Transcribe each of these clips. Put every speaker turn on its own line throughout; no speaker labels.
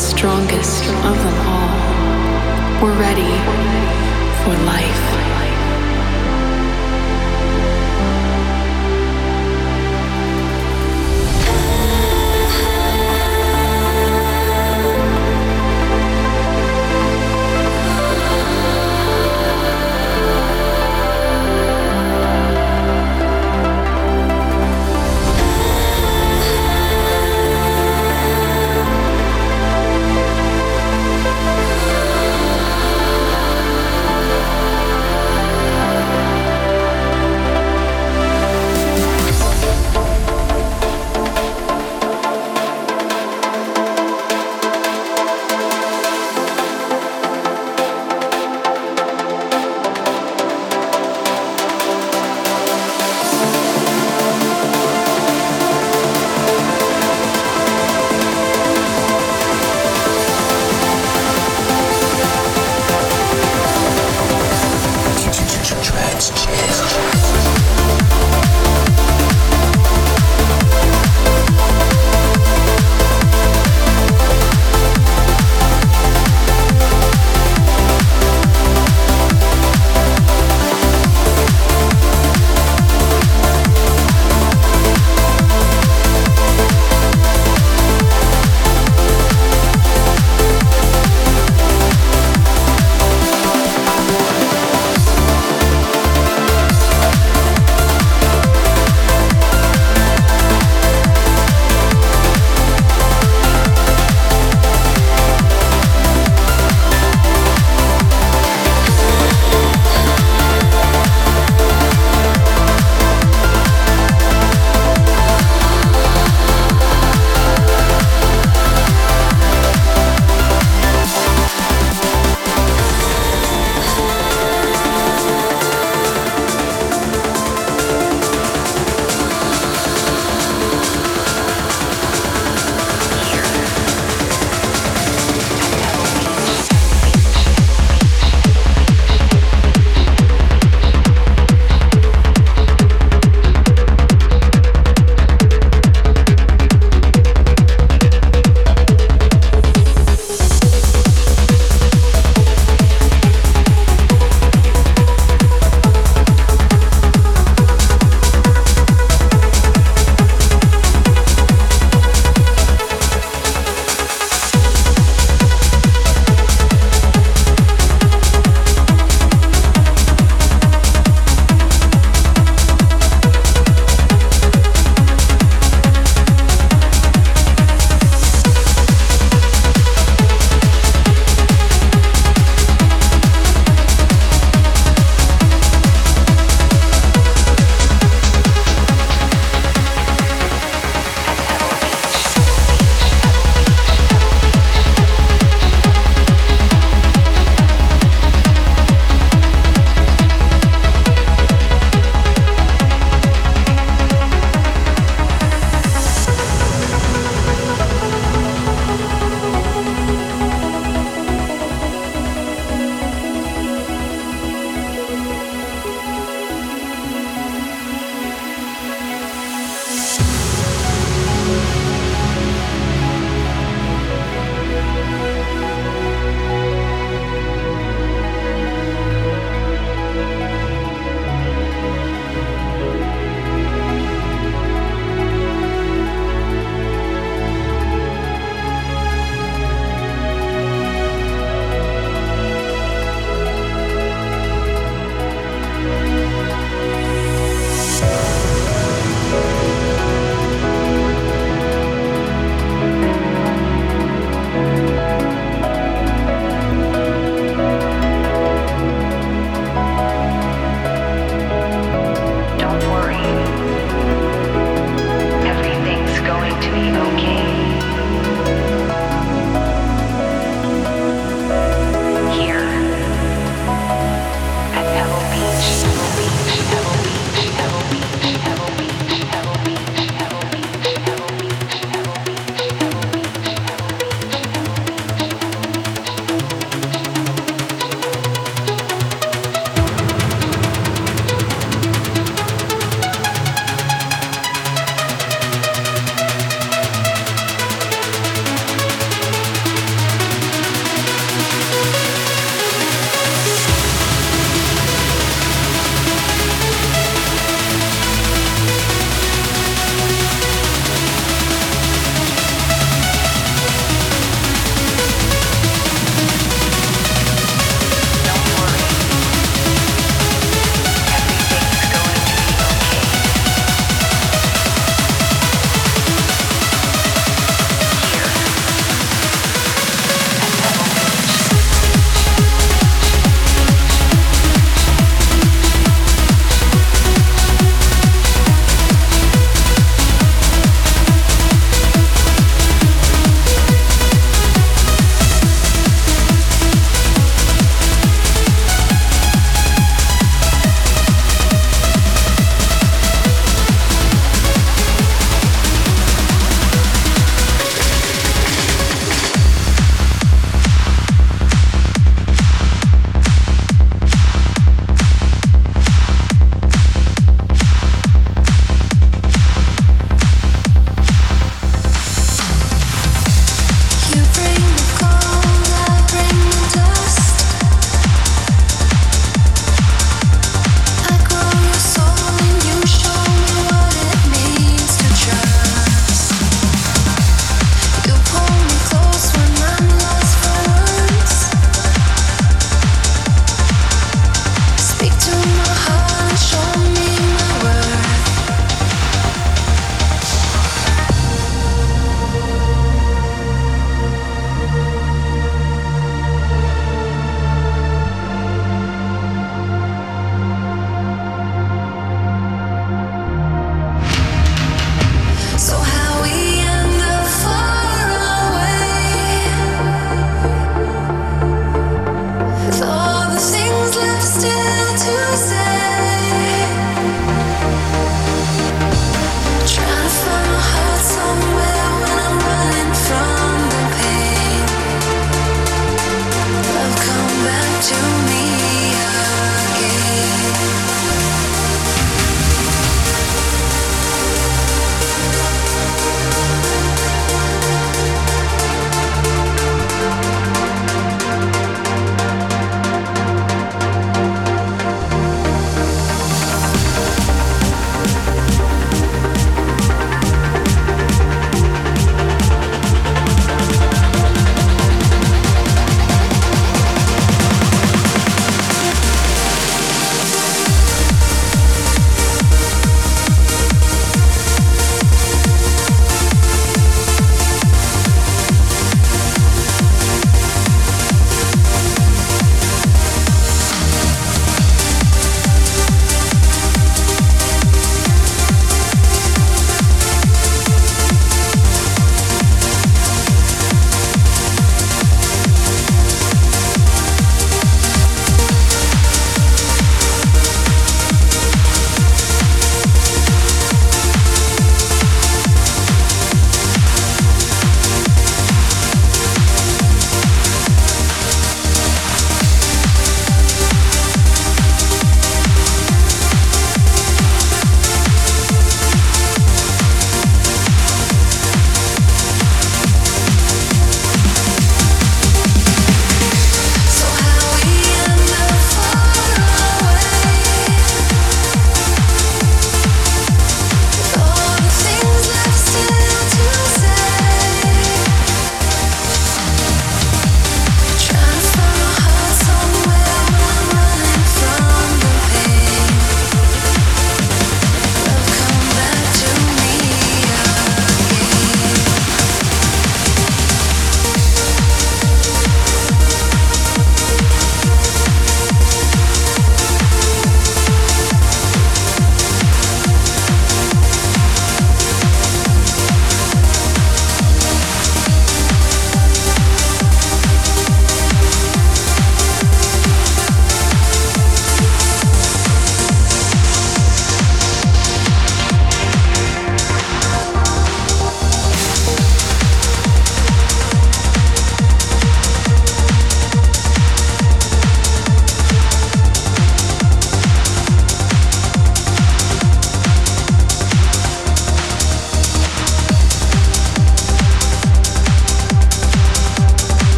strongest of them all. We're ready for life.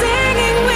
singing.